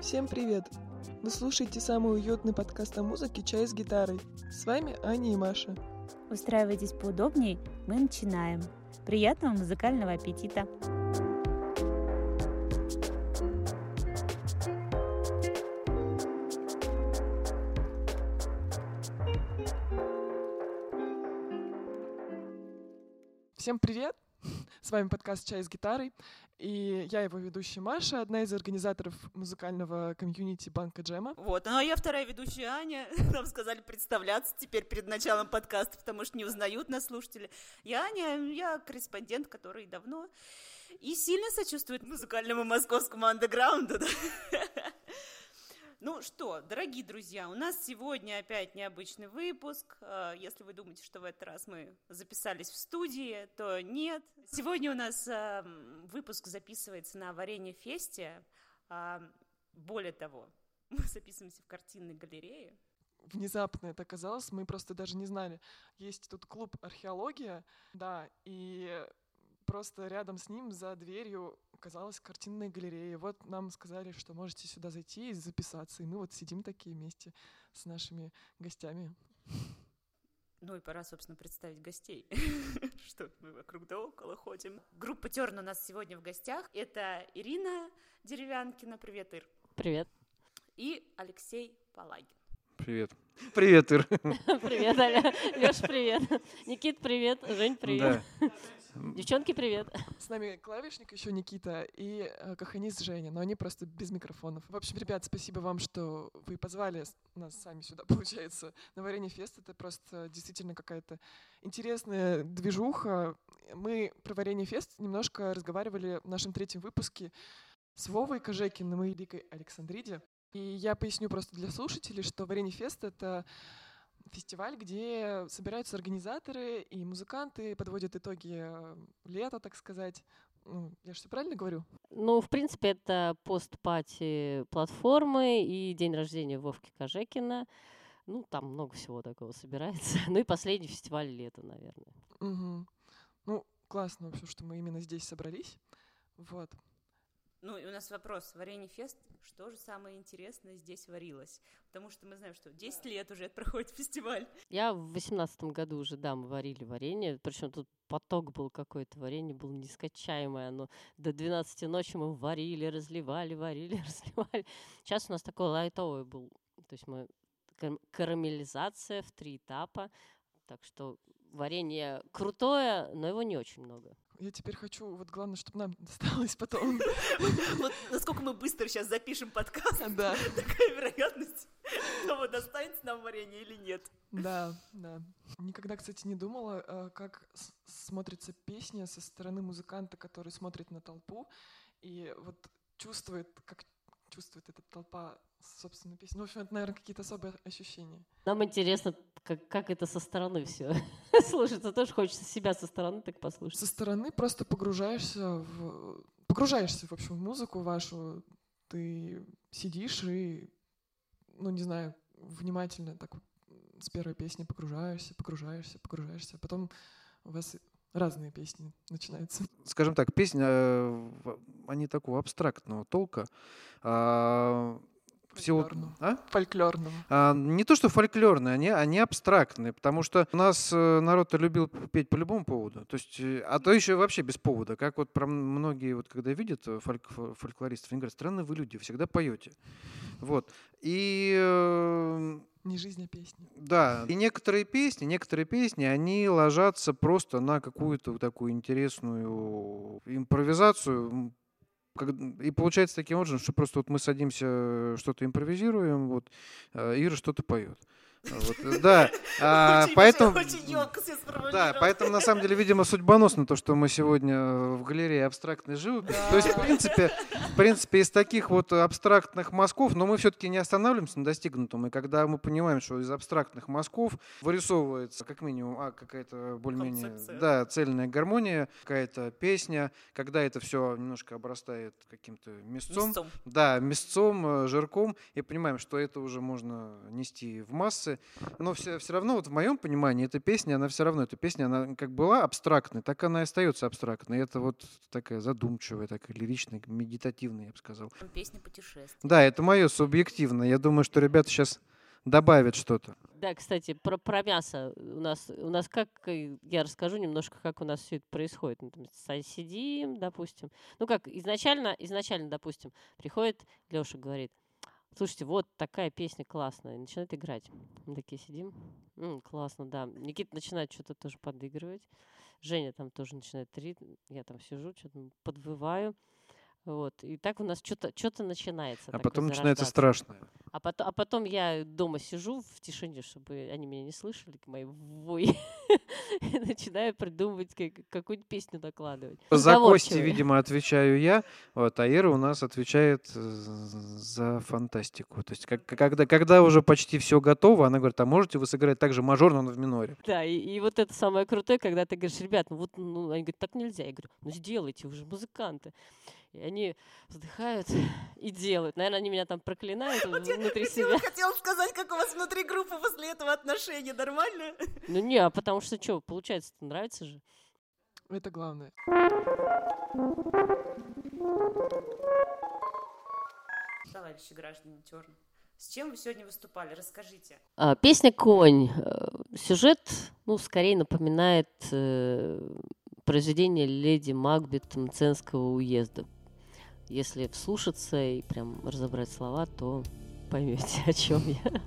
Всем привет! Вы слушаете самый уютный подкаст о музыке «Чай с гитарой». С вами Аня и Маша. Устраивайтесь поудобнее, мы начинаем. Приятного музыкального аппетита! Всем привет! С вами подкаст «Чай с гитарой». И я его ведущая Маша, одна из организаторов музыкального комьюнити Банка Джема. Вот, ну а я вторая ведущая Аня. Нам сказали представляться теперь перед началом подкаста, потому что не узнают нас слушатели. Я Аня, я корреспондент, который давно и сильно сочувствует музыкальному московскому андеграунду. Ну что, дорогие друзья, у нас сегодня опять необычный выпуск. А, если вы думаете, что в этот раз мы записались в студии, то нет. Сегодня у нас а, выпуск записывается на Варенье Фесте. А, более того, мы записываемся в картинной галерее. Внезапно это оказалось, мы просто даже не знали. Есть тут клуб археология, да, и просто рядом с ним за дверью оказалась картинная галерея. Вот нам сказали, что можете сюда зайти и записаться. И мы вот сидим такие вместе с нашими гостями. Ну и пора, собственно, представить гостей. Что мы вокруг да около ходим. Группа Терн у нас сегодня в гостях. Это Ирина Деревянкина. Привет, Ир. Привет. И Алексей Палагин. Привет. Привет, Ир. Привет, Аля. Леш, привет. Никит, привет. Жень, привет. Да. Девчонки, привет. С нами клавишник еще Никита и э, каханист Женя, но они просто без микрофонов. В общем, ребят, спасибо вам, что вы позвали нас сами сюда, получается, на Варенье Фест. Это просто действительно какая-то интересная движуха. Мы про Варенье Фест немножко разговаривали в нашем третьем выпуске с Вовой Кожекиным и Ликой Александриде. И я поясню просто для слушателей, что Варенье Фест — это фестиваль, где собираются организаторы и музыканты, подводят итоги э, лета, так сказать. Ну, я же все правильно говорю? Ну, в принципе, это пост-пати платформы и день рождения Вовки Кожекина. Ну, там много всего такого собирается. Ну и последний фестиваль лета, наверное. Угу. Ну, классно вообще, что мы именно здесь собрались. Вот. Ну, и у нас вопрос. Варенье фест, что же самое интересное здесь варилось? Потому что мы знаем, что 10 лет уже проходит фестиваль. Я в восемнадцатом году уже, да, мы варили варенье. Причем тут поток был какой-то, варенье было нескачаемое. Оно до 12 ночи мы варили, разливали, варили, разливали. Сейчас у нас такой лайтовый был. То есть мы карамелизация в три этапа. Так что варенье крутое, но его не очень много. Я теперь хочу, вот главное, чтобы нам досталось потом. Вот насколько мы быстро сейчас запишем подкаст, да. такая вероятность, того достанется нам варенье или нет. Да, да. Никогда, кстати, не думала, э, как смотрится песня со стороны музыканта, который смотрит на толпу и вот чувствует, как чувствует эта толпа собственную песню. Ну, в общем, это, наверное, какие-то особые ощущения. Нам интересно, как, как это со стороны все слушается. Тоже хочется себя со стороны так послушать. Со стороны просто погружаешься в... Погружаешься, в общем, в музыку вашу. Ты сидишь и, ну, не знаю, внимательно так с первой песни погружаешься, погружаешься, погружаешься. Потом у вас разные песни начинаются. Скажем так, песни, э, они такого абстрактного толка. А, всего... А? Фольклорного. А, не то, что фольклорные, они, они абстрактные, потому что у нас э, народ любил петь по любому поводу. То есть, э, а то еще вообще без повода. Как вот про многие, вот когда видят фольк, фольклористов, они говорят, странные вы люди, всегда поете. Вот. И не жизнь, а песни. Да, и некоторые песни, некоторые песни, они ложатся просто на какую-то такую интересную импровизацию, и получается таким образом, что просто вот мы садимся, что-то импровизируем, вот, э, Ира что-то поет. Вот, э, да, а, Очень- поэтому... Очень Да, поэтому на самом деле, видимо, судьбоносно то, что мы сегодня в галерее абстрактной живописи. То есть, в принципе, в принципе, из таких вот абстрактных мазков, но мы все-таки не останавливаемся на достигнутом. И когда мы понимаем, что из абстрактных мазков вырисовывается как минимум а, какая-то более-менее да, цельная гармония, какая-то песня, когда это все немножко обрастает каким-то мясцом, Мясцом. да, мясцом, э, жирком, и понимаем, что это уже можно нести в массы. Но все, все равно, вот в моем понимании, эта песня, она все равно, эта песня, она как была абстрактной, так она и остается абстрактной. Это вот такая задумчивая, такая лиричная, медитативная, я бы сказал. Песня путешествия. Да, это мое субъективное. Я думаю, что ребята сейчас добавят что-то. Да, кстати, про, про мясо. У нас, у нас как, э, я расскажу немножко, как у нас все это происходит. Ну, там, сидим, допустим. Ну, как изначально, изначально, допустим, приходит Леша, говорит, слушайте, вот такая песня классная, начинает играть. Мы такие сидим, «М, классно, да. Никита начинает что-то тоже подыгрывать. Женя там тоже начинает ритм. Я там сижу, что-то подвываю. Вот. И так у нас что-то что начинается. А потом начинается страшное. А потом, а потом я дома сижу в тишине, чтобы они меня не слышали, мои вой, и начинаю придумывать, как- какую-нибудь песню накладывать. За Кости, видимо, отвечаю я, вот, а Ира у нас отвечает э, за фантастику. То есть как- когда, когда уже почти все готово, она говорит, а можете вы сыграть также мажорно, но в миноре? Да, и, и вот это самое крутое, когда ты говоришь, ребят, ну вот, ну, они говорят, так нельзя. Я говорю, ну сделайте, вы же музыканты. И они вздыхают и делают. Наверное, они меня там проклинают внутри себя. Я хотела сказать, как у вас внутри группы после этого отношения нормально? Ну не, а потому что что, получается, нравится же. Это главное. Товарищи граждане Терн, с чем вы сегодня выступали? Расскажите. А, Песня «Конь». Э, Сюжет, ну, скорее напоминает э, произведение леди Макбет Мценского уезда. Если вслушаться и прям разобрать слова, то поймете, о чем я.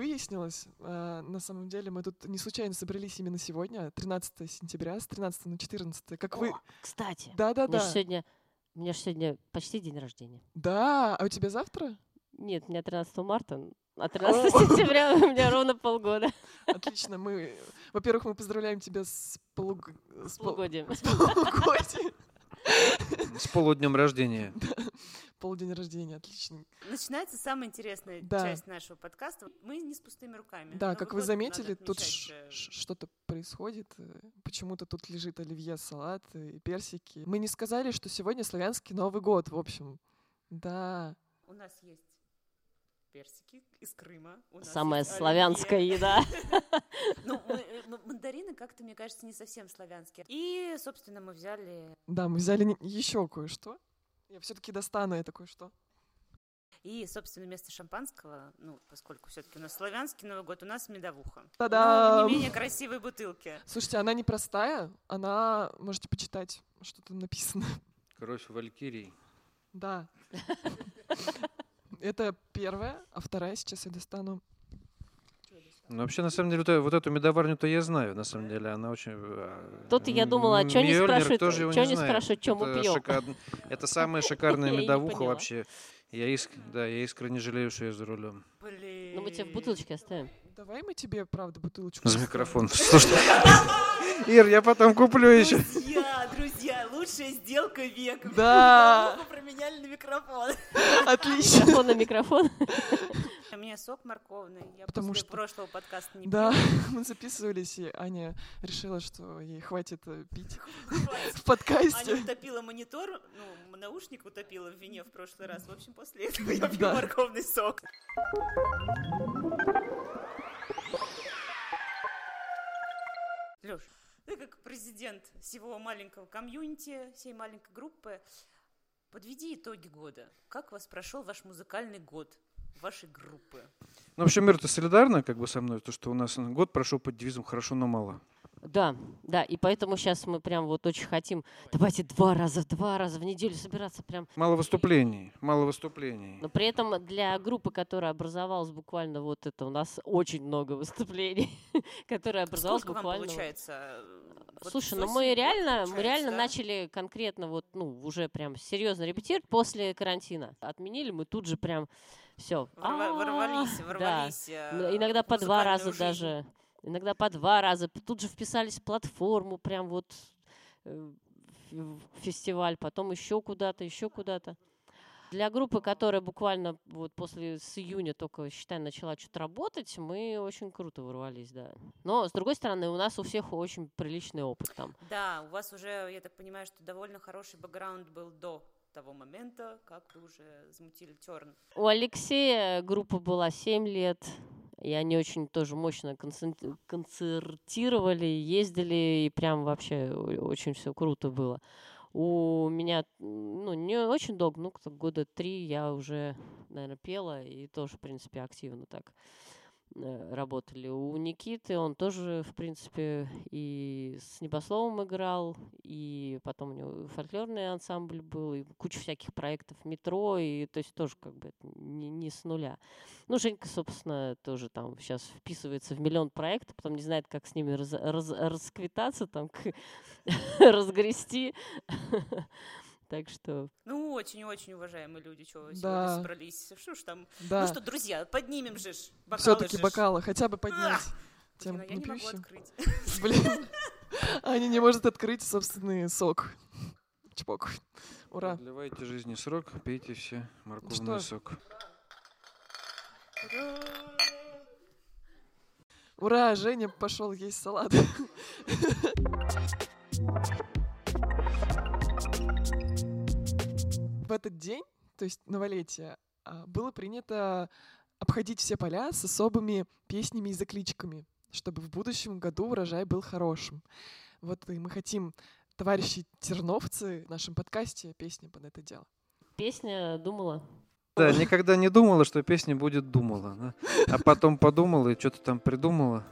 Выяснилось, э, на самом деле мы тут не случайно собрались именно сегодня, 13 сентября, с 13 на 14. Как вы... О, Кстати, у меня Да-да-да. сегодня, у меня же сегодня почти день рождения. Да, а у тебя завтра? Нет, у меня 13 марта, а 13 сентября у меня ровно полгода. Отлично, мы... Во-первых, мы поздравляем тебя с, полуг... с пол- Полугодием. с полугодием. С полуднем рождения. Полдень рождения, отлично. Начинается самая интересная Да. часть нашего подкаста. Мы не с пустыми руками. Да, Новый как вы заметили, тут ш- что-то происходит. э, Почему-то тут лежит оливье, салат и персики. Мы не сказали, что сегодня славянский Новый год, в общем. Да. У нас есть персики из Крыма. у нас Самая есть славянская оливье. еда. Ну, э, м- мандарины как-то, мне кажется, не совсем славянские. И, собственно, мы взяли... Да, мы взяли еще кое-что. Я все-таки достану это кое-что. И, собственно, вместо шампанского, ну, поскольку все-таки у нас славянский Новый год, у нас медовуха. Но в Та-дам! не менее красивой бутылке. Слушайте, она непростая, она, можете почитать, что там написано. Кровь Валькирии. Да. Это первая, а вторая сейчас я достану. Ну, вообще, на самом деле, вот, э- вот эту медоварню-то я знаю, на самом деле, она очень... э, Тут я думала, м, чё не спрашивают, чё не спрашивают, чё мы Это пьём? шикарн- Это самая шикарная медовуха вообще. Я, иск... да, я искренне жалею, что я за рулем. Блин. Ну мы тебе в бутылочке оставим. Давай мы тебе, правда, бутылочку. За микрофон. Слушай, Ир, я потом куплю еще. Друзья, друзья, лучшая сделка века. Да. Променяли на микрофон. Отлично. Микрофон на микрофон. У меня сок морковный. Я Потому после что- прошлого подкаста не Да, мы записывались, и Аня решила, что ей хватит э, пить в подкасте. Аня утопила монитор, ну, наушник утопила в вине в прошлый раз. В общем, после этого я пью морковный сок. Лёш, ты как президент всего маленького комьюнити, всей маленькой группы, подведи итоги года. Как у вас прошел ваш музыкальный год вашей группы? Ну, в общем, Ир, ты солидарна как бы со мной, то, что у нас год прошел под девизом «хорошо, но мало». Да, да, и поэтому сейчас мы прям вот очень хотим, давайте два раза, два раза в неделю собираться прям. Мало выступлений, мало выступлений. Но при этом для группы, которая образовалась буквально вот это, у нас очень много выступлений, которая образовалась Сколько вам буквально... вот- получается? вот Слушай, ну мы реально, мы реально да? начали конкретно вот, ну, уже прям серьезно репетировать после карантина. Отменили мы тут же прям все. Ворва- Ворвались, ворвались. э, Иногда по два раза даже. Иногда по два раза. Тут же вписались в платформу, прям вот э, фестиваль, потом еще куда-то, еще куда-то. Для группы, которая буквально вот после с июня только, считай, начала что-то работать, мы очень круто ворвались, да. Но, с другой стороны, у нас у всех очень приличный опыт там. Да, у вас уже, я так понимаю, что довольно хороший бэкграунд был до того момента, как вы уже замутили терн. У Алексея группа была 7 лет, и они очень тоже мощно концертировали, ездили, и прям вообще очень все круто было. У меня, ну, не очень долго, ну, года три я уже, наверное, пела, и тоже, в принципе, активно так работали. У Никиты он тоже, в принципе, и с небословом играл, и потом у него фольклорный ансамбль был, и куча всяких проектов метро, и то есть тоже как бы не, не с нуля. Ну, Женька, собственно, тоже там сейчас вписывается в миллион проектов, потом не знает, как с ними раз- раз- расквитаться, там, разгрести. Так что Ну, очень-очень уважаемые люди, что вы Да. сегодня собрались. Что ж там? Да, Ну что, друзья, поднимем же ж бокалы все-таки бокалы, хотя бы поднять. Тем Блин, а я не могу открыть. Блин, Аня не может открыть собственный сок. Чпок. Ура. Подливайте жизни срок, пейте все морковный что? сок. Ура, Женя пошел есть салат. В этот день, то есть новолетие, а, было принято обходить все поля с особыми песнями и закличками, чтобы в будущем году урожай был хорошим. Вот и мы хотим, товарищи терновцы, в нашем подкасте песни под это дело. песня думала. Да, никогда не думала, что песня будет думала. да. А потом подумала и что-то там придумала.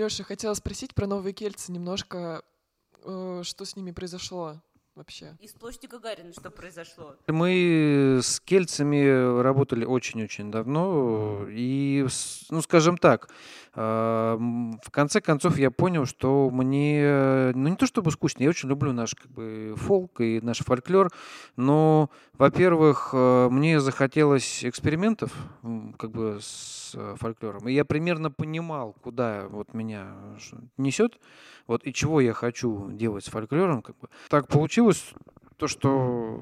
Леша, хотела спросить про новые кельцы немножко, э, что с ними произошло вообще? Из площади Гагарина что произошло? Мы с кельцами работали очень-очень давно, и, с- ну, скажем так, а, в конце концов я понял, что мне, ну, не то чтобы скучно, я очень люблю наш, как бы, фолк и наш фольклор, но, во-первых, э, мне захотелось экспериментов, как бы, с э, фольклором, и я примерно понимал, куда вот меня несет, вот, и чего я хочу делать с фольклором, как бы. Так получилось, то, что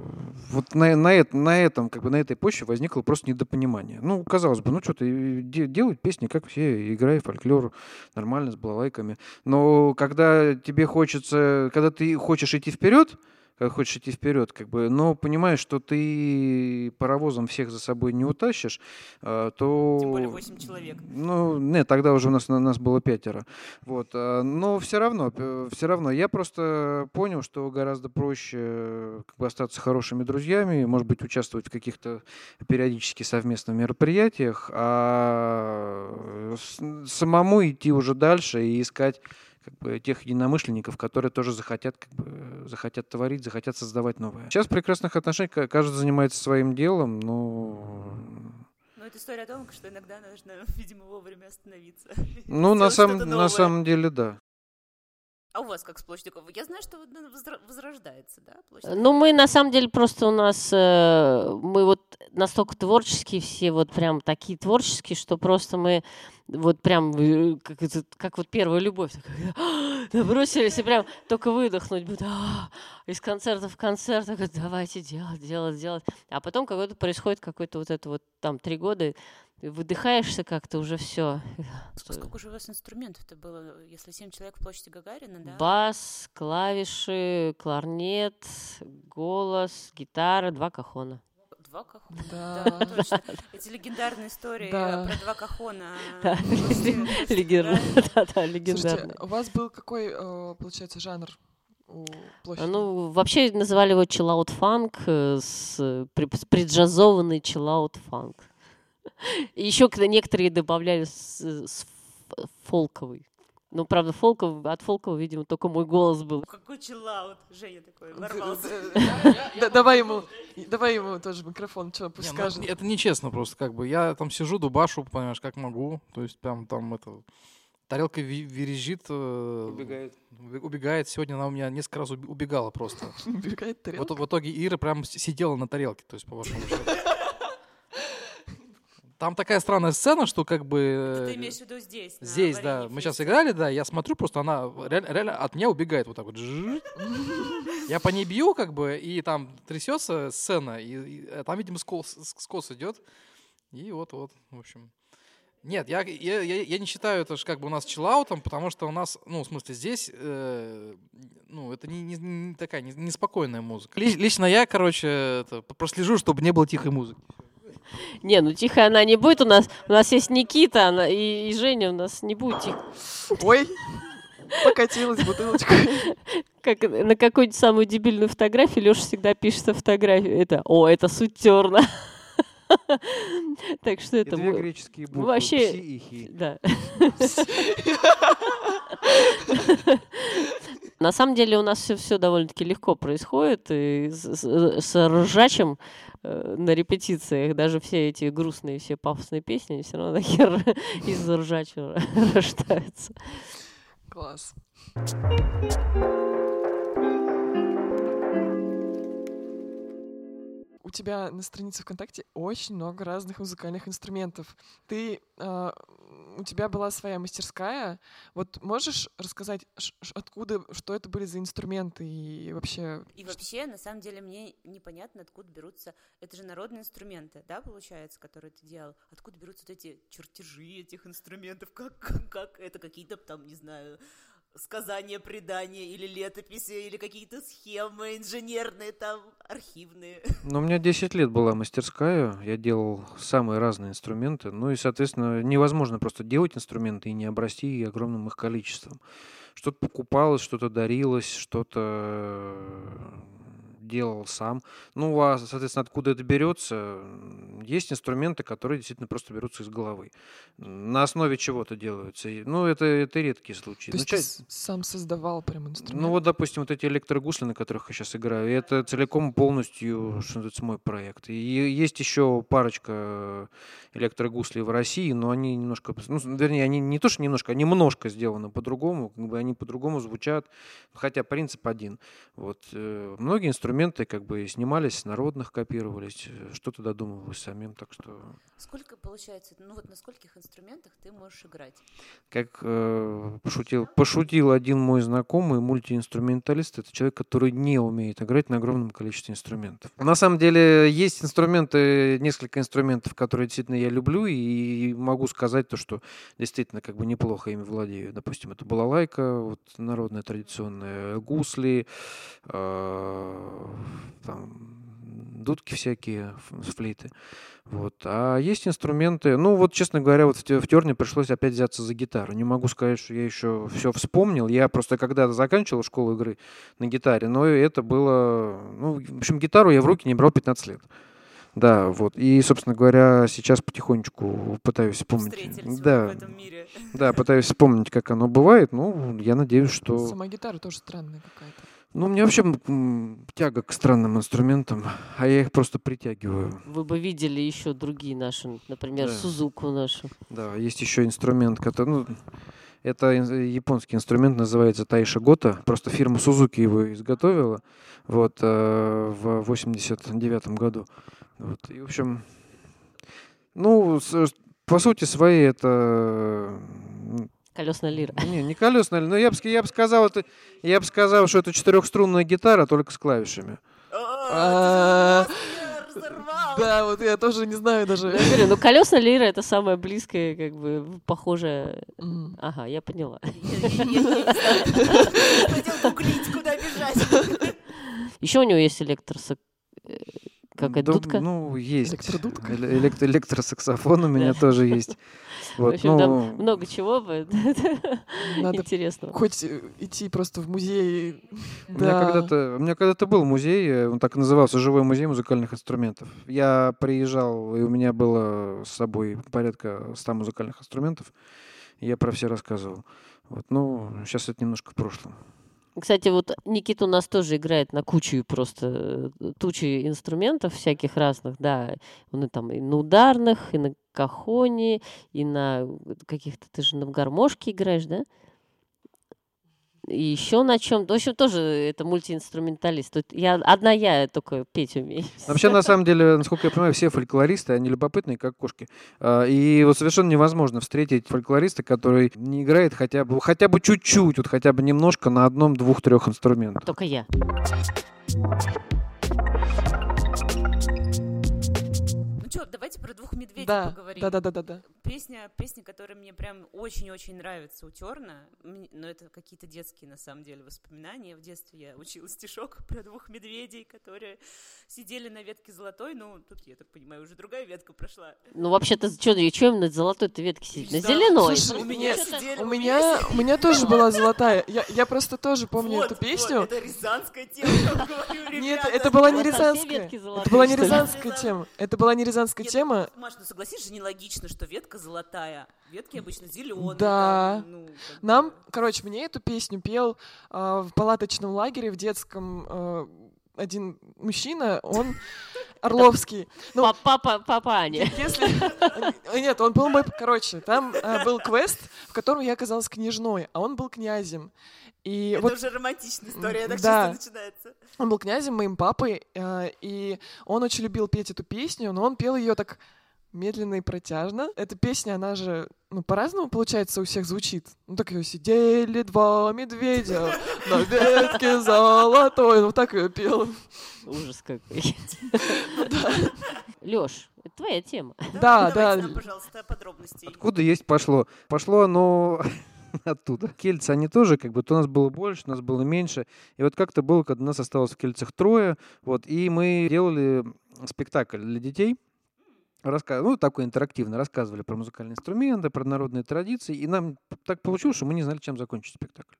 вот на, на, на этом, как бы на этой почве возникло просто недопонимание. Ну, казалось бы, ну что ты де- делают песни, как все, играй фольклор, нормально, с балалайками. Но когда тебе хочется, когда ты хочешь идти вперед, когда хочешь идти вперед, как бы, но понимаешь, что ты паровозом всех за собой не утащишь, а, то... Тем более 8 человек. Ну, нет, тогда уже у нас, на нас было пятеро. Вот. а, Но все равно, все равно, я просто понял, что гораздо проще э, как бы остаться хорошими друзьями, может быть, участвовать в каких-то периодически совместных мероприятиях, а самому идти уже дальше и искать как бы, тех единомышленников, которые тоже захотят, как бы, захотят творить, захотят создавать новое. Сейчас в прекрасных отношениях ка- каждый занимается своим делом, но это история о том, что иногда нужно, видимо, вовремя остановиться. Ну, на, что-то на самом деле, да. А у вас как с площадью? Я знаю, что ну, возрождается, да, площадь? Ну, мы на самом деле просто у нас, э, мы вот настолько творческие все, вот прям такие творческие, что просто мы вот прям, э, как, как вот первая любовь, такая, набросились и прям только выдохнуть, бы, да, из концерта в концерт, давайте делать, делать, делать. А потом какой-то происходит какой-то вот это вот там три года, выдыхаешься как-то уже все. Сколько же у вас инструментов-то было, если 7 человек в площади Гагарина, да? Бас, клавиши, кларнет, голос, гитара, два кахона. Два кахона. Да. Да, точно. Эти легендарные истории Да. про два кахона. Да. Легендарно. Гагарина. Да-да, Слушайте, легендарно. у вас был какой, э, получается, жанр у площади? Ну, вообще называли его чиллаут фанк, э, с, э, преджазованный чиллаут фанк. И еще некоторые добавляли с, с фолковый. Ну, правда, фолков, от фолкова, видимо, только мой голос был. Какой чиллаут. Женя такой ворвался. Давай ему, давай ему тоже микрофон, что, пусть ну, скажет. это нечестно просто, как бы. Я там сижу, дубашу, понимаешь, как могу. То есть прям там это... Тарелка визжит, э, Убегает. убегает. Сегодня она у меня несколько раз убегала просто. Убегает тарелка. Вот в итоге Ира прям сидела на тарелке, то есть по вашему счету. Там такая странная сцена, что как бы... Это э, ты имеешь в виду здесь? Здесь, да. Мы сейчас играли, да, я смотрю, просто она реально, реально от меня убегает вот так вот. Я по ней бью, как бы, и там трясется сцена, и, и, э, там, видимо, скос, скос идет. И вот-вот, в общем. Нет, я, я, я, я не считаю это ж как бы у нас чиллаутом, потому что у нас, ну, в смысле, здесь, э, ну, это не, не- не такая не- неспокойная музыка. Ли- лично я, короче, это, прослежу, чтобы не было тихой музыки. Не, ну тихо она не будет у нас. У нас есть Никита она, и, и Женя у нас не будет тихо. Ой, покатилась бутылочка. Как на какую-нибудь самую дебильную фотографию Леша всегда пишет фотографию. Это, о, это суть терна. Так что это... две греческие буквы. вообще- Пси и хи. Да. На самом деле у нас все, все довольно-таки легко происходит, и с, с- с ржачем э, на репетициях даже все эти грустные, все пафосные песни все равно такие р- из ржачего рождаются. Класс. У тебя на странице ВКонтакте очень много разных музыкальных инструментов. Ты, а, у тебя была своя мастерская. Вот можешь рассказать, откуда, что это были за инструменты и вообще... И вообще, на самом деле, мне непонятно, откуда берутся... Это же народные инструменты, да, получается, которые ты делал? Откуда берутся вот эти чертежи этих инструментов? Как, как, как это какие-то там, не знаю, сказания, предания или летописи, или какие-то схемы инженерные там, архивные. Ну, у меня 10 лет была мастерская, я делал самые разные инструменты. Ну и, соответственно, невозможно просто делать инструменты и не обрасти огромным их количеством. Что-то покупалось, что-то дарилось, что-то делал сам. Ну, а, соответственно, откуда это берется? Есть инструменты, которые действительно просто берутся из головы. На основе чего-то делаются. Ну, это, это редкие случаи. То Ну, есть ты ча- сам создавал прям инструмент? ну вот, допустим, вот эти электрогусли, на которых я сейчас играю, это целиком полностью что называется, мой проект. И есть еще парочка электрогуслей в России, но они немножко, ну, вернее, они не то, что немножко, они немножко сделаны по-другому, как бы они по-другому звучат, хотя принцип один. Вот. э, Многие инструменты как бы снимались народных, копировались, э, что-то додумывалось самим, так что... Сколько получается, ну вот на скольких инструментах ты можешь играть? Как э, пошутил, пошутил один мой знакомый, мультиинструменталист, это человек, который не умеет играть на огромном количестве инструментов. На самом деле есть инструменты, несколько инструментов, которые действительно я люблю, и могу сказать то, что действительно как бы неплохо ими владею. Допустим, это балалайка, вот народная традиционная, гусли, э, там, дудки всякие, флейты. Вот. А есть инструменты, ну вот, честно говоря, вот в, те- в Терне пришлось опять взяться за гитару. Не могу сказать, что я еще все вспомнил. Я просто когда-то заканчивал школу игры на гитаре, но это было... Ну, в общем, гитару я в руки не брал 15 лет. Да, вот. И, собственно говоря, сейчас потихонечку пытаюсь вспомнить. Встретились Да, в этом мире. да, пытаюсь вспомнить, как оно бывает. Ну, я надеюсь, что... Сама гитара тоже странная какая-то. Ну, у меня вообще м, тяга к странным инструментам, а я их просто притягиваю. Вы бы видели еще другие наши, например, Да. Сузуку нашу. Да, есть еще инструмент, который, ну, это ин- японский инструмент, называется Тайши Гота. Просто фирма Сузуки его изготовила вот, э, в 89 году. Вот, и, в общем, ну, с- по сути своей это... м, Колесная лира. Не, не колесная, но я бы я бы сказал, это, я бы сказал, что это четырехструнная гитара, только с клавишами. А. Да, вот я тоже не знаю даже. Я говорю, ну колесная лира это самое близкое, как бы похожее. Ага, я поняла. Хотел куда бежать. Еще у него есть электросак... Какая Да, дудка? Ну, есть. Электродудка? Эле- элект- электросаксофон у меня тоже есть. В Вот, общем, там ну, много чего бы Надо интересного. хоть э, идти просто в музей. У меня Да. когда-то, у меня когда-то был музей, э, он так и назывался, живой музей музыкальных инструментов. Я приезжал, и у меня было с собой порядка 100 музыкальных инструментов. и Я про все рассказывал. Вот, ну, сейчас это немножко в прошлом. Кстати, вот Никита у нас тоже играет на кучу просто э, тучи инструментов всяких разных, да. Он там и на ударных, и на кахоне, и на каких-то, ты же на гармошке играешь, да? И еще на чем? В общем, тоже это мультиинструменталист. Тут я одна я только петь умею. Вообще, на самом деле, насколько я понимаю, все фольклористы, они любопытные, как кошки. А, И вот совершенно невозможно встретить фольклориста, который не играет хотя бы, хотя бы чуть-чуть, вот хотя бы немножко на одном, двух, трех инструментах. Только я. Медведей Да, поговорим. да, да, да, да, да. Песня, песня, которая мне прям очень-очень нравится у Терна, но это какие-то детские, на самом деле, воспоминания. В детстве я учила стишок про двух медведей, которые сидели на ветке золотой. Ну, тут, я так понимаю, уже другая ветка прошла. Ну, вообще-то, что им на золотой-то ветке сидеть? На Да, зеленой. слушай, У меня сидели, У меня, у меня тоже была золотая. Я, я просто тоже помню Вот, эту вот, песню. это рязанская тема, говорю, Нет, это была не рязанская. Это была не что рязанская тема. Это была не рязанская тема. Маш, ну согласись же, нелогично, что ветка золотая. Ветки обычно зеленые. Да. ну, как. Нам, короче, мне эту песню пел а, в палаточном лагере в детском а, один мужчина, он Орловский. Ну, Па- Папа, папа Аня. Если... Нет, он был мой... Короче, там а, был квест, в котором я оказалась княжной, а он был князем. И Это вот уже романтичная история, так да. чисто начинается. он был князем, моим папой, э, и он очень любил петь эту песню, но он пел ее так медленно и протяжно. Эта песня, она же, ну, по-разному, получается, у всех звучит. Ну, так ее сидели два медведя на ветке золотой. Ну, так ее пел. Ужас какой. Лёш, это твоя тема. Да, Давайте да. нам, пожалуйста, подробностей. Откуда есть пошло? Пошло оно оттуда. Кельцы, они тоже, как бы, то у нас было больше, у нас было меньше. И вот как-то было, когда нас осталось в Кельцах трое, вот, и мы делали спектакль для детей. Раска... Ну, такой интерактивно. Рассказывали про музыкальные инструменты, про народные традиции. И нам так получилось, что мы не знали, чем закончить спектакль.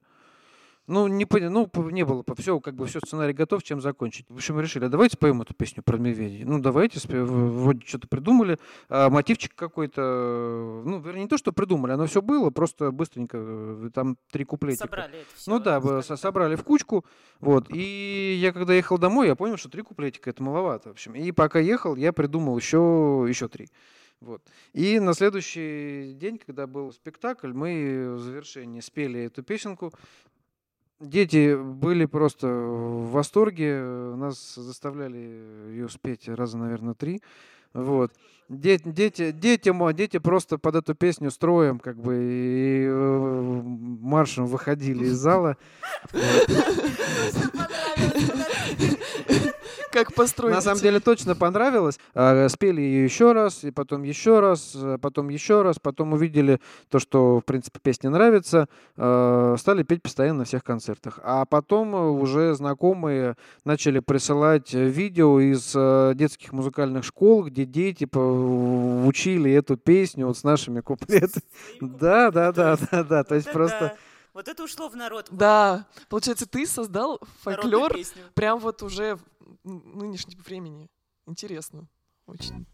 Ну, не, поня- ну, не было, все, как бы все, сценарий готов, чем закончить. В общем, мы решили, а давайте споем эту песню про медведей. Ну, давайте, вроде что-то придумали, а, мотивчик какой-то, э, ну, вернее, не то, что придумали, оно все было, просто быстренько, э, там три куплетика. Собрали это все. Ну да, со- собрали в кучку, вот, и я когда ехал домой, я понял, что три куплетика это маловато, в общем. И пока ехал, я придумал еще, еще три. Вот. И на следующий день, когда был спектакль, мы в завершении спели эту песенку. Дети были просто в восторге, нас заставляли ее спеть раза, наверное, три. Вот. Дети, дети, дети, дети просто под эту песню строем, как бы, и э, маршем выходили из зала. Как построить На самом деле точно понравилось. А, Спели ее еще раз, и потом еще раз, а потом еще раз, потом увидели то, что, в принципе, песня нравится, а, стали петь постоянно на всех концертах. А потом э, уже знакомые начали присылать э, видео из э, детских музыкальных школ, где дети учили эту песню вот с нашими куплетами. Да, да, да, да, да. То есть Вот просто... это- Вот это ушло в народ. Да, получается, ты создал фольклор прям вот уже в н- нынешнем времени. Интересно. Очень.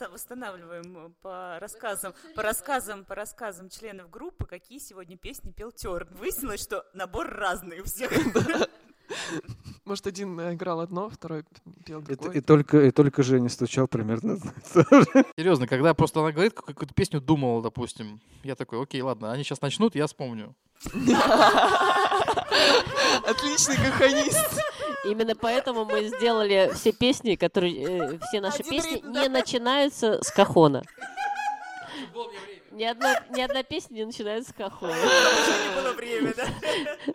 Восстанавливаем э, по рассказам, по рассказам, по рассказам членов группы, какие сегодня песни пел Терн. Выяснилось, что набор разный у всех. Может, один э, играл одно, второй пел И, другое. и только, и только Женя стучал примерно. Серьезно, когда просто она говорит, как- какую-то песню думала, допустим, я такой, окей, ладно, они сейчас начнут, я вспомню. Отличный каханист. Именно поэтому мы сделали все песни, которые э, все наши Один песни ритм, не начинаются с кахона. Ни одна, ни одна песня не начинается с кахона. Не было время, да?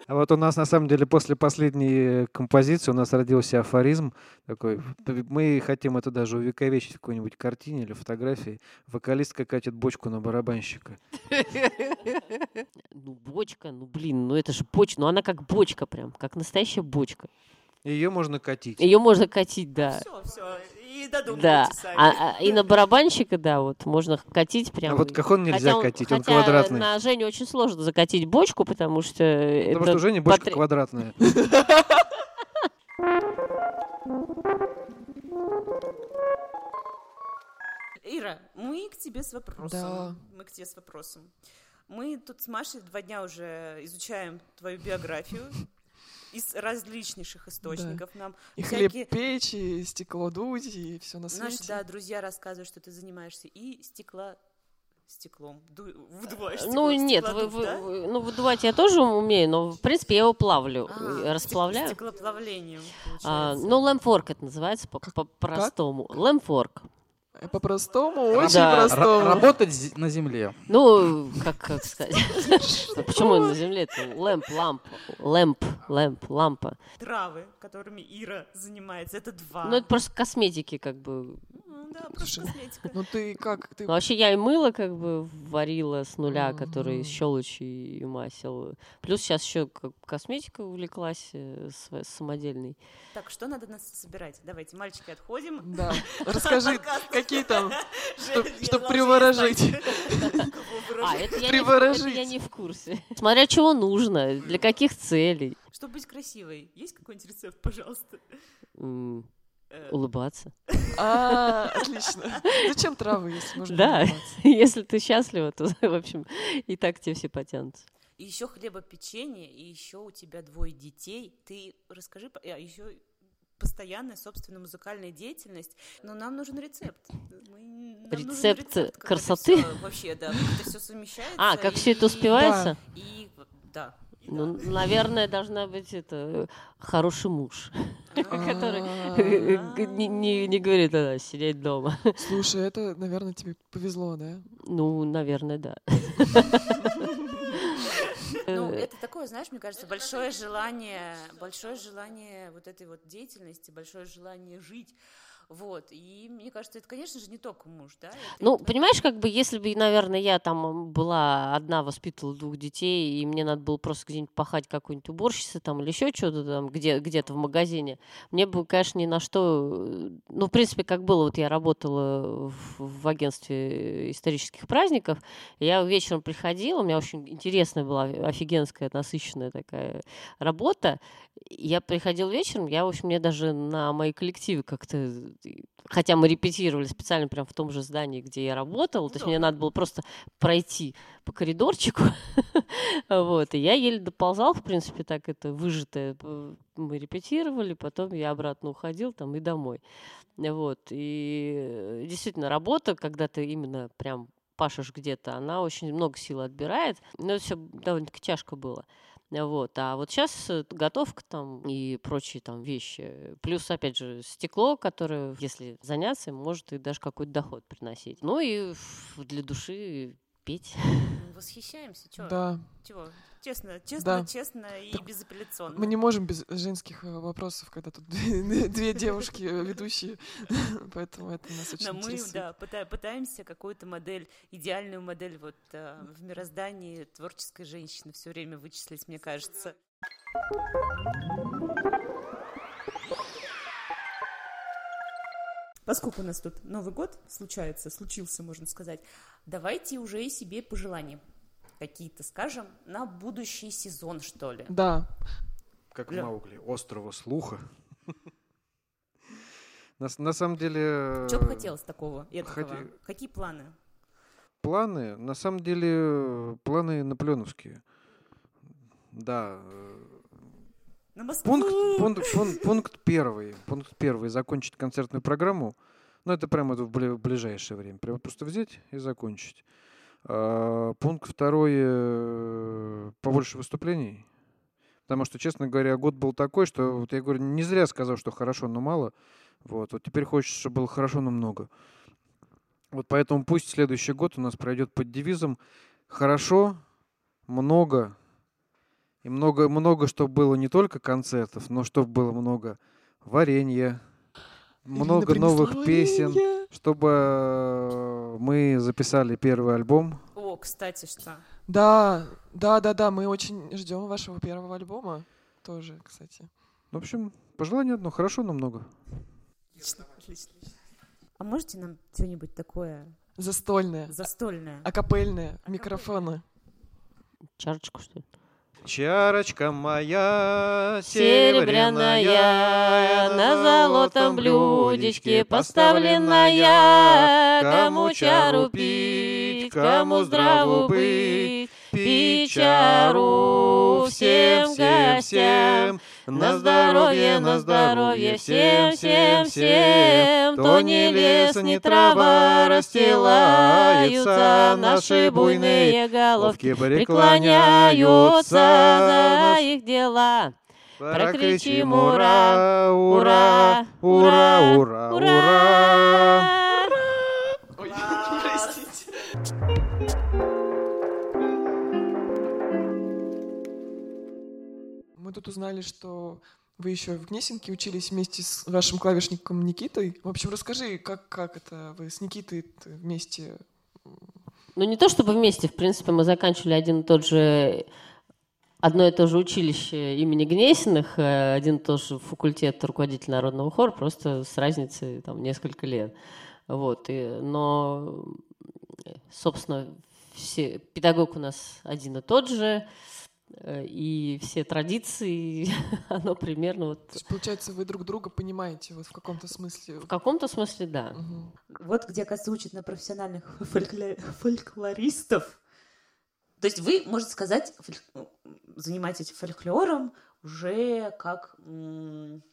А вот у нас на самом деле после последней композиции у нас родился афоризм такой. Мы хотим это даже увековечить в какой-нибудь картине или фотографии. Вокалистка катит бочку на барабанщика. Ну, бочка, ну, блин, ну это же бочка, ну она как бочка прям, как настоящая бочка. Ее можно катить. Ее можно катить, да. Все, все. И Да, сами. а, а- и на барабанщика, да, вот можно катить А прям. вот кахон нельзя Хотя он- катить, он хотя квадратный. на Женю очень сложно закатить бочку, потому что Потому это что у Жени бочка потре- квадратная. Ира, мы к тебе с вопросом. Да. Мы к тебе с вопросом. Мы тут с Машей два дня уже изучаем твою биографию из различнейших источников. Нам И всякие хлеб печь, и стекло дуть, и все на свете. наши да, друзья рассказывают, что ты занимаешься и стекла стеклом, ду- выдуваешь стекло Ну нет, вы, вы- да? ну выдувать я тоже умею, но в принципе я его плавлю, А, э, расплавляю. Стеклоплавлением, А, ну лэмфорк это называется по- по-простому. Лэмфорк. Э, По-простому, очень Да. Простому. работать на земле. Ну, как, как сказать? Почему на земле это лэмп, ламп, лэмп, лэмп, лампа. Травы, которыми Ира занимается, это два. Ну это просто косметики как бы. Ну да, просто косметика. Ну ты как? Ты Ну, вообще я и мыло как бы варила с нуля, который Мгм. щелочи и масел. Плюс сейчас еще косметика увлеклась э, самодельной. Так, что надо нас собирать? Давайте, мальчики, отходим. Да. Расскажи, какие там, чтоб- Женя, чтоб должна приворожить. А, это я не в курсе. Смотря чего нужно, для каких целей. Чтобы быть красивой, есть какой-нибудь рецепт, пожалуйста? Э, Улыбаться. А, отлично. Зачем травы, если можно Да. Если ты счастлива, то, в общем, и так тебе все потянутся. И еще хлебопечение, и еще у тебя двое детей. Ты расскажи, а еще постоянная собственная музыкальная деятельность. Но нам нужен рецепт. Мы- нам нужен Рецепт как это красоты? всё вообще, да, как это все совмещается. А, как все это и- успевается? И, да. и Ну, да. наверное, должна быть это хороший муж, который А, не, не, говорит, а, сидеть дома. Слушай, это, наверное, тебе повезло, да? Ну, наверное, да. Ну, Э, это такое, знаешь, мне кажется, большое желание, большое желание вот этой вот деятельности, большое желание жить. Вот. И мне кажется, это, конечно же, не только муж, да? это Ну, и- понимаешь, как бы, если бы, наверное, я там была одна, воспитывала двух детей, и мне надо было просто где-нибудь пахать какой-нибудь уборщицей там или еще что-то там, где, где-то в магазине, мне бы, конечно, ни на что... Ну, в принципе, как было, вот я работала в, в агентстве исторических праздников, я вечером приходила, у меня очень интересная была, офигенская, насыщенная такая работа, я приходила вечером, я, в общем, мне даже на мои коллективы как-то хотя мы репетировали специально прям в том же здании, где я работала, то есть мне надо было просто пройти по коридорчику, вот, и я еле доползал, в принципе, так это выжатое, П- мы репетировали, потом я обратно уходил там и домой, вот, и э, действительно работа, когда ты именно прям пашешь где-то, она очень много сил отбирает, но все довольно-таки тяжко было. Вот. А вот сейчас готовка там и прочие там вещи. Плюс, опять же, стекло, которое, если заняться, может и даже какой-то доход приносить. Ну и для души петь. Восхищаемся, чё? Да. Чего? Честно, честно, Да. честно и Так безапелляционно. Мы не можем без женских э, вопросов, когда тут две, девушки э, ведущие, поэтому это нас очень Но мы, да, пыта- пытаемся какую-то модель, идеальную модель вот э, в мироздании творческой женщины все время вычислить, мне кажется. Поскольку у нас тут Новый год случается, случился, можно сказать, давайте уже и себе пожелания какие-то скажем на будущий сезон, что ли. Да, Как в Ля. Маугли. Острого слуха. На, на самом деле... Что бы э, хотелось такого, эдакого? хоте- Какие планы? Планы, на самом деле, э, планы наполеоновские. Да. э, На Москву! Пункт, пункт, пун- пункт первый. Пункт первый. Закончить концертную программу. Ну, это прямо в ближайшее время. Прямо просто взять и закончить. А, пункт второй. э, Побольше выступлений. Потому что, честно говоря, год был такой, что вот я говорю, не зря сказал, что хорошо, но мало. Вот, вот теперь хочется, чтобы было хорошо, но много. Вот поэтому пусть следующий год у нас пройдет под девизом хорошо, много и много, много, чтобы было не только концертов, но чтобы было много варенья, много Ирина новых принесла песен, варенье. Чтобы э, мы записали первый альбом. О, кстати, что? Да, да, да, да, мы очень ждем вашего первого альбома. Тоже, кстати. В общем, пожелание одно, хорошо, но много. Отлично, отлично. А можете нам что-нибудь такое Застольное, застольное? акапельное, микрофоны. Чарочку, что ли? Чарочка моя Серебряная, на золотом блюдечке поставленная, кому чару пить, кому здраву быть, пить чару всем гостям. На здоровье, на здоровье всем, всем, всем, то ни лес, ни трава расстилаются, наши буйные головки преклоняются за их дела. Прокричим ура, ура, ура, ура, ура. Ой, тут узнали, что вы еще в Гнесинке учились вместе с вашим клавишником Никитой. В общем, расскажи, как, как это вы с Никитой вместе Ну, не то чтобы вместе, в принципе, мы заканчивали один и тот же одно и то же училище имени Гнесиных, э, один и тот же факультет руководитель народного хора, просто с разницей там несколько лет. Вот, и, но, э, собственно, все, педагог у нас один и тот же, и все традиции, оно примерно вот То есть, получается, вы друг друга понимаете вот в каком-то смысле. в каком-то смысле да. Мгм. Вот где, оказывается, учат на профессиональных фолькле- фольклористов. То есть вы, можно сказать, фольк- ну, занимаетесь фольклором уже как м,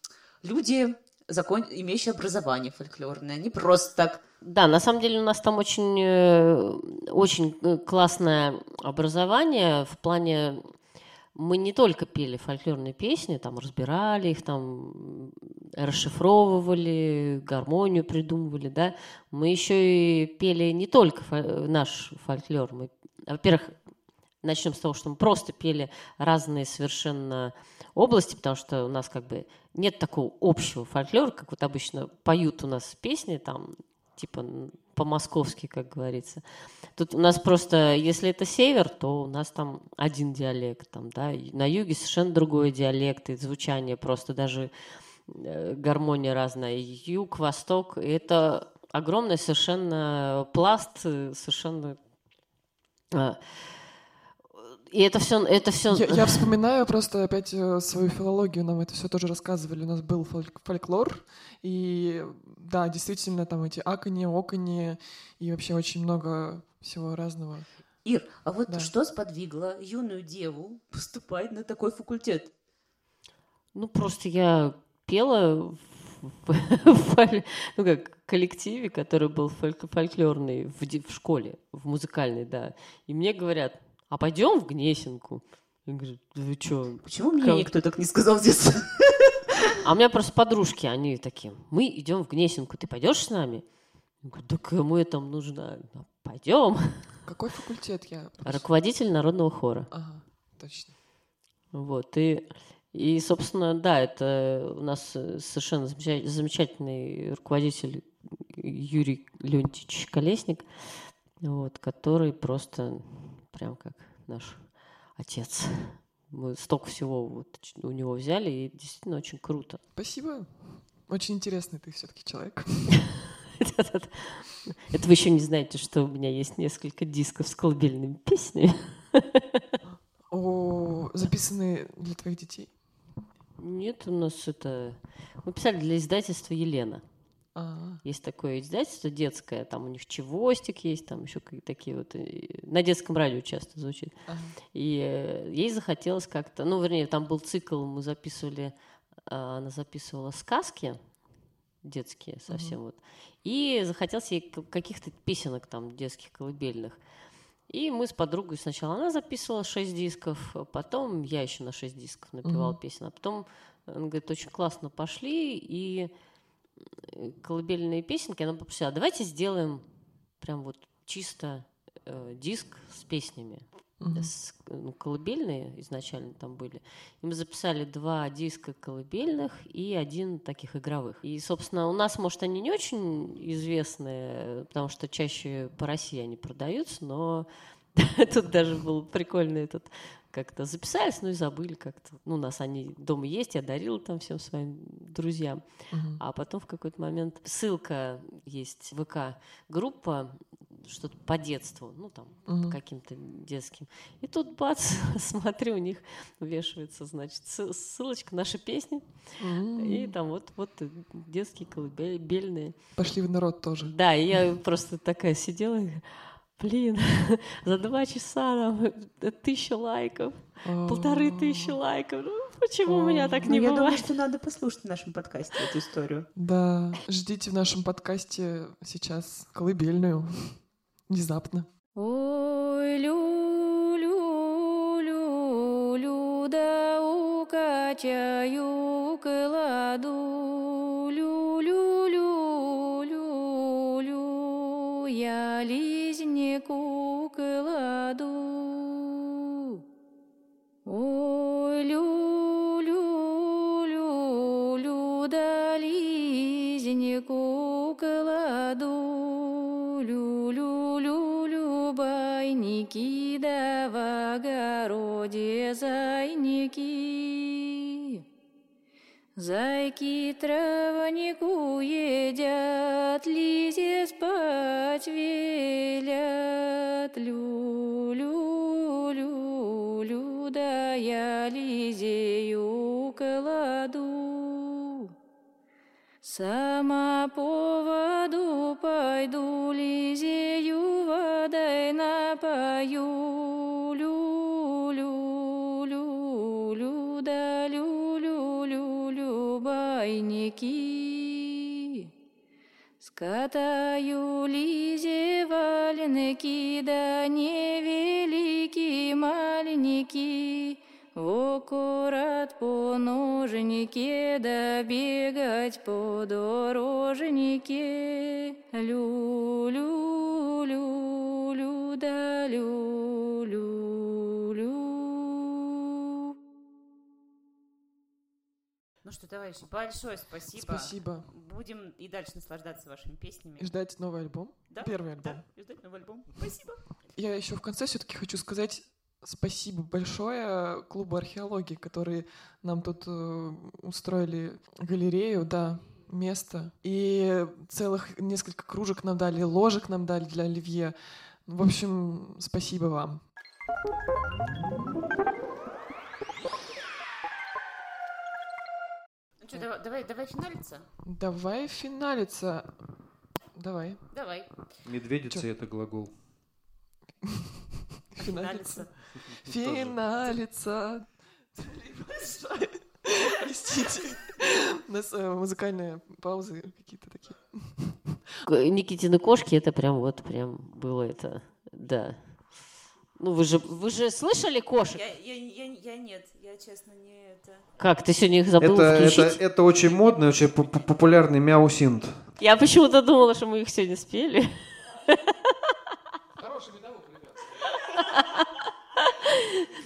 люди, закон... имеющие образование фольклорное, не просто так. Да, на самом деле у нас там очень, э, очень э, классное образование в плане мы не только пели фольклорные песни, там разбирали их, там расшифровывали, гармонию придумывали, да, мы еще и пели не только фо- наш фольклор. Мы, во-первых, начнем с того, что мы просто пели разные совершенно области, потому что у нас как бы нет такого общего фольклора, как вот обычно поют у нас песни там типа по-московски, как говорится. Тут у нас просто, если это север, то у нас там один диалект, там, да, на юге совершенно другой диалект, и звучание просто даже э, гармония разная. Юг, восток, и это огромный совершенно пласт, э, совершенно... И это все, это все... Я, я вспоминаю просто опять э, свою филологию, нам это все тоже рассказывали. У нас был фольк- фольклор, и да, действительно, там эти акони, окони, и вообще очень много всего разного. Ир, а вот Да. что сподвигло юную деву поступать на такой факультет? Ну, просто я пела в, ну, как, коллективе, который был фольк- фольклорный в, в школе, в музыкальной, да. И мне говорят, а пойдем в Гнесинку? Я говорю, «Да вы что? Почему мне Как- никто так не сказал в детстве? А у меня просто подружки, они такие, мы идем в Гнесинку, ты пойдешь с нами? Я говорю, да кому я там нужна? «Ну, Пойдем. Какой факультет я? просто- Руководитель народного хора. Ага, точно. Вот, и, и, собственно, да, это у нас э, совершенно замеча- замечательный руководитель Юрий Леонтьевич Колесник, вот, который просто прям как наш отец. Мы столько всего вот у него взяли, и действительно очень круто. Спасибо. Очень интересный ты все-таки человек. Это вы еще не знаете, что у меня есть несколько дисков с колыбельными песнями. О, записанные для твоих детей. Нет, у нас это... Мы писали для издательства «Елена». А, Есть такое издательство детское, там у них чевостик есть, там еще какие-то такие вот, э, на детском радио часто звучит. ага. И э, ей захотелось как-то, ну, вернее, там был цикл, мы записывали, а, она записывала сказки детские совсем вот, и захотелось ей каких-то песенок там детских колыбельных. И мы с подругой сначала она записывала шесть дисков, а потом я еще на шесть дисков напевала Мгм. песен, а потом она говорит, очень классно пошли, и э, колыбельные песенки, она попросила, «А давайте сделаем прям вот чисто э, диск с песнями. Мгм. С- ну, колыбельные изначально там были. И мы записали два диска колыбельных и один таких игровых. И, собственно, у нас, может, они не очень известные, потому что чаще по России они продаются, но тут даже был прикольный этот как-то записались, ну и забыли как-то. Ну, у нас они дома есть, я дарила там всем своим друзьям. Мгм. А потом в какой-то момент ссылка есть, ВК-группа, что-то по детству, ну там, Мгм. каким-то детским. И тут бац, смотрю, у них вешается, значит, ссыл- ссылочка, наши песни, и М. там вот, вот детские колыбельные. Пошли в народ тоже. Да, и я просто такая сидела, и, блин, за два часа там тысяча лайков, полторы тысячи лайков. Ну, почему у меня так Ну, не я думаю, бывает? что надо послушать в нашем подкасте эту историю. Да, ждите в нашем подкасте сейчас колыбельную. Внезапно. Ой, лю, лю, лю, лю, да укачаю кладу, лю, лю, лю, лю, лю, я лизнику байники, да в огороде зайники. Зайки травнику едят, лизе спать велят. Лю, лю, лю, лю, да я лизею кладу. Сама по воду пойду, водой напою. Лю, лю, лю, лю, да лю, лю, лю, лю, байники. Скатаю лизе валенки, да невелики маленькие. В аккурат по ножнике, да бегать по дорожнике. Лю, Что, товарищи, большое спасибо. Спасибо. Будем и дальше наслаждаться вашими песнями. И ждать новый альбом. Да? Первый альбом. Да, и ждать новый альбом. Спасибо. Я еще в конце все-таки хочу сказать спасибо большое клубу археологии, которые нам тут э, устроили галерею, да, место. И целых несколько кружек нам дали, ложек нам дали для оливье. В общем, спасибо вам. Ну что, давай, давай, давай финалиться? Давай финалиться. Давай. Давай. Медведица Чё? это глагол. Финалиться. Тоже. Финалиться. Простите. У нас э, музыкальные паузы какие-то такие. Никитины кошки, это прям вот прям было это, да. Ну вы же, вы же слышали кошек? Я, я, я, я нет, я честно не это... Как, ты сегодня их забыл Это, это, включить? это очень модный, очень пу- пу- популярный мяу-синт. Я почему-то думала, что мы их сегодня спели. Хороший медовух, ребят.